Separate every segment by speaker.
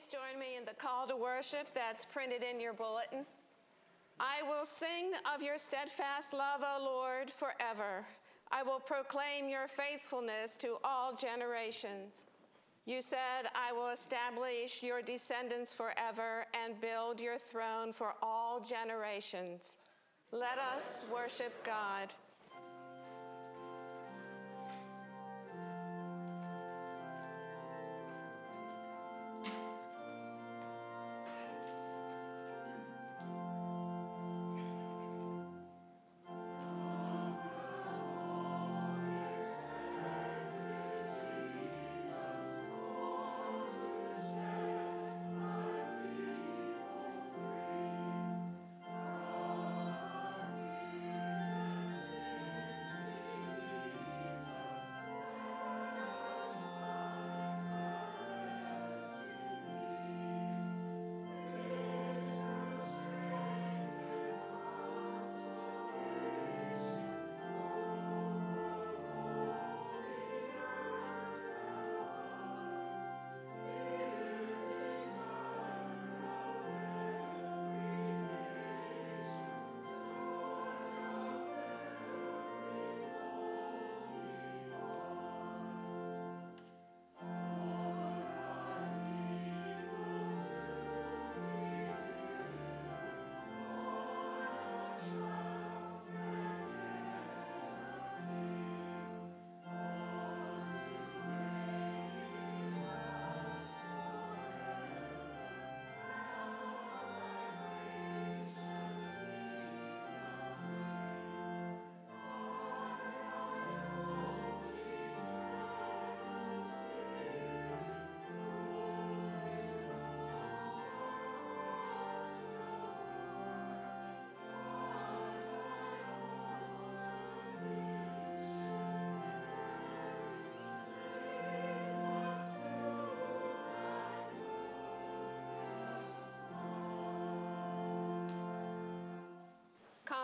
Speaker 1: Please join me in the call to worship that's printed in your bulletin. I will sing of your steadfast love, O Lord, forever. I will proclaim your faithfulness to all generations. You said, I will establish your descendants forever and build your throne for all generations. Let us worship God.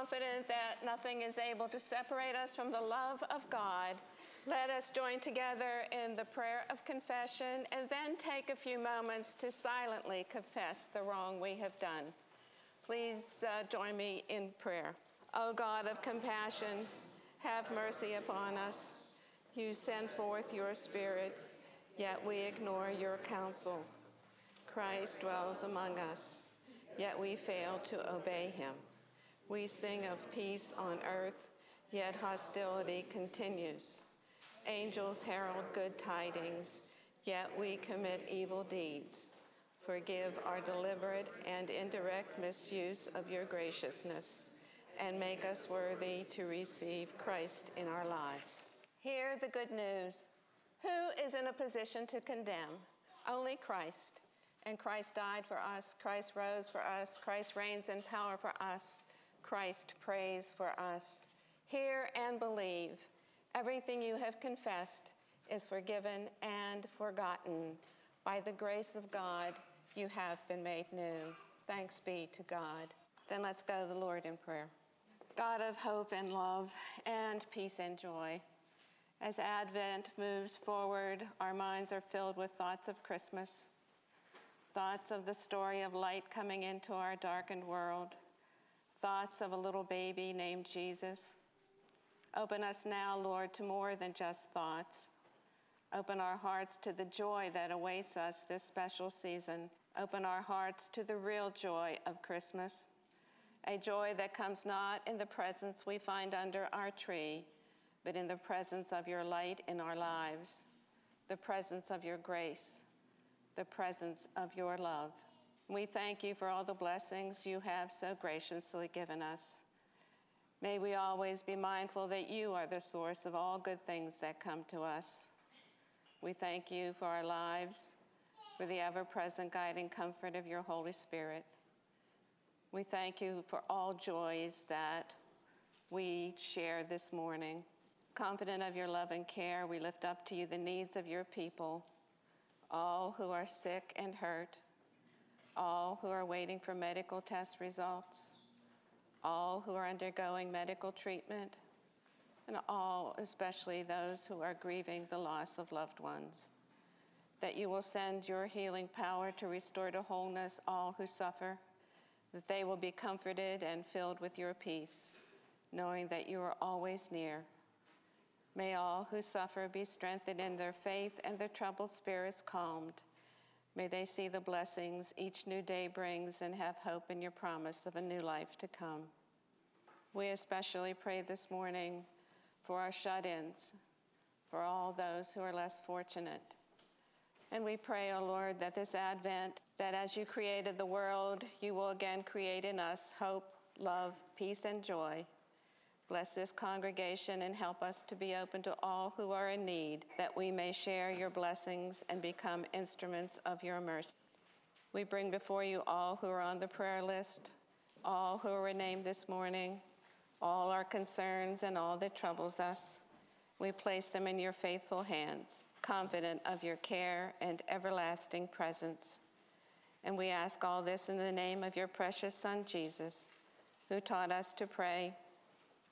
Speaker 1: Confident that nothing is able to separate us from the love of God, let us join together in the prayer of confession and then take a few moments to silently confess the wrong we have done. Please uh, join me in prayer. O God of compassion, have mercy upon us. You send forth your Spirit, yet we ignore your counsel. Christ dwells among us, yet we fail to obey him. We sing of peace on earth, yet hostility continues. Angels herald good tidings, yet we commit evil deeds. Forgive our deliberate and indirect misuse of your graciousness, and make us worthy to receive Christ in our lives. Hear the good news. Who is in a position to condemn? Only Christ. And Christ died for us, Christ rose for us, Christ reigns in power for us. Christ prays for us. Hear and believe. Everything you have confessed is forgiven and forgotten. By the grace of God, you have been made new. Thanks be to God. Then let's go to the Lord in prayer. God of hope and love and peace and joy, as Advent moves forward, our minds are filled with thoughts of Christmas, thoughts of the story of light coming into our darkened world thoughts of a little baby named Jesus. Open us now, Lord, to more than just thoughts. Open our hearts to the joy that awaits us this special season. Open our hearts to the real joy of Christmas, a joy that comes not in the presents we find under our tree, but in the presence of your light in our lives, the presence of your grace, the presence of your love. We thank you for all the blessings you have so graciously given us. May we always be mindful that you are the source of all good things that come to us. We thank you for our lives, for the ever present guiding comfort of your Holy Spirit. We thank you for all joys that we share this morning. Confident of your love and care, we lift up to you the needs of your people, all who are sick and hurt all who are waiting for medical test results, all who are undergoing medical treatment, and all, especially those who are grieving the loss of loved ones. that you will send your healing power to restore to wholeness all who suffer, that they will be comforted and filled with your peace, knowing that you are always near. May all who suffer be strengthened in their faith and their troubled spirits calmed. May they see the blessings each new day brings and have hope in your promise of a new life to come. We especially pray this morning for our shut ins, for all those who are less fortunate. And we pray, O oh Lord, that this Advent, that as you created the world, you will again create in us hope, love, peace, and joy. Bless this congregation and help us to be open to all who are in need, that we may share your blessings and become instruments of your mercy. We bring before you all who are on the prayer list, all who are named this morning, all our concerns and all that troubles us. We place them in your faithful hands, confident of your care and everlasting presence. And we ask all this in the name of your precious Son, Jesus, who taught us to pray.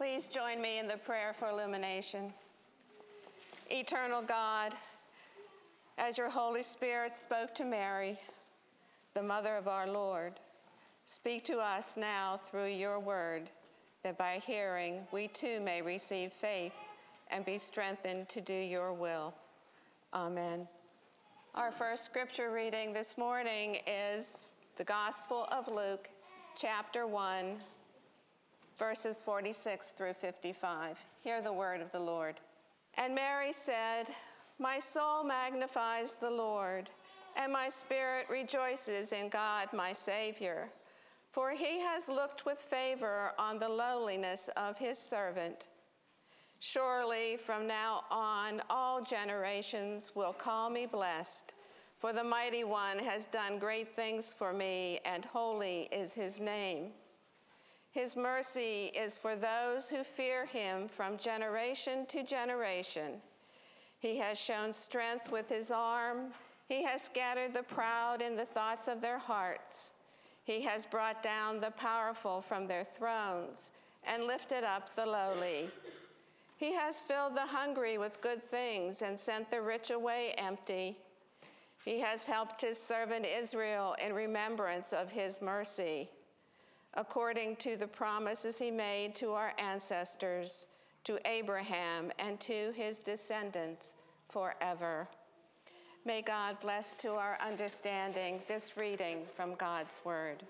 Speaker 1: Please join me in the prayer for illumination. Eternal God, as your Holy Spirit spoke to Mary, the mother of our Lord, speak to us now through your word, that by hearing we too may receive faith and be strengthened to do your will. Amen. Our first scripture reading this morning is the Gospel of Luke, chapter 1 verses 46 through 55. Hear the word of the Lord. And Mary said, My soul magnifies the Lord, and my spirit rejoices in God my Savior, for he has looked with favor on the lowliness of his servant. Surely from now on, all generations will call me blessed, for the Mighty One has done great things for me, and holy is his name. His mercy is for those who fear him from generation to generation. He has shown strength with his arm. He has scattered the proud in the thoughts of their hearts. He has brought down the powerful from their thrones and lifted up the lowly. He has filled the hungry with good things and sent the rich away empty. He has helped his servant Israel in remembrance of his mercy according to the promises he made to our ancestors, to Abraham, and to his descendants forever. May God bless to our understanding this reading from God's Word.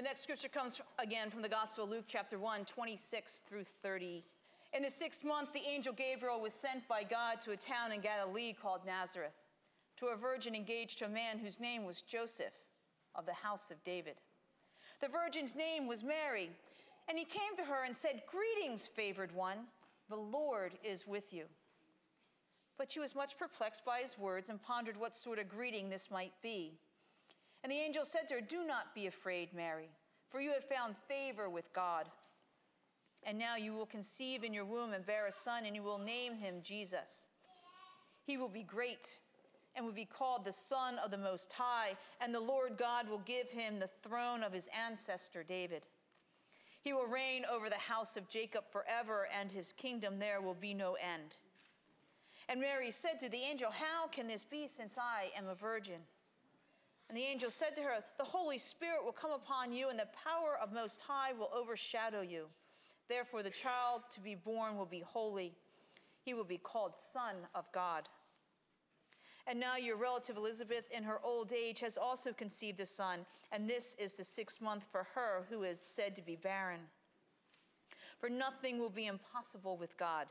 Speaker 2: The next scripture comes again from the Gospel of Luke, chapter 1, 26 through 30. In the sixth month, the angel Gabriel was sent by God to a town in Galilee called Nazareth, to a virgin engaged to a man whose name was Joseph of the house of David. The virgin's name was Mary, and he came to her and said, Greetings, favored one, the Lord is with you. But she was much perplexed by his words and pondered what sort of greeting this might be. And the angel said to her, Do not be afraid, Mary, for you have found favor with God. And now you will conceive in your womb and bear a son, and you will name him Jesus. He will be great and will be called the Son of the Most High, and the Lord God will give him the throne of his ancestor David. He will reign over the house of Jacob forever, and his kingdom there will be no end. And Mary said to the angel, How can this be since I am a virgin? And the angel said to her, The Holy Spirit will come upon you, and the power of Most High will overshadow you. Therefore, the child to be born will be holy. He will be called Son of God. And now your relative Elizabeth, in her old age, has also conceived a son, and this is the sixth month for her who is said to be barren. For nothing will be impossible with God.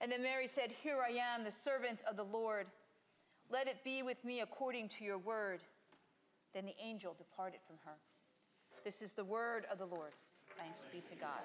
Speaker 2: And then Mary said, Here I am, the servant of the Lord. Let it be with me according to your word. Then the angel departed from her. This is the word of the Lord. Thanks be to God.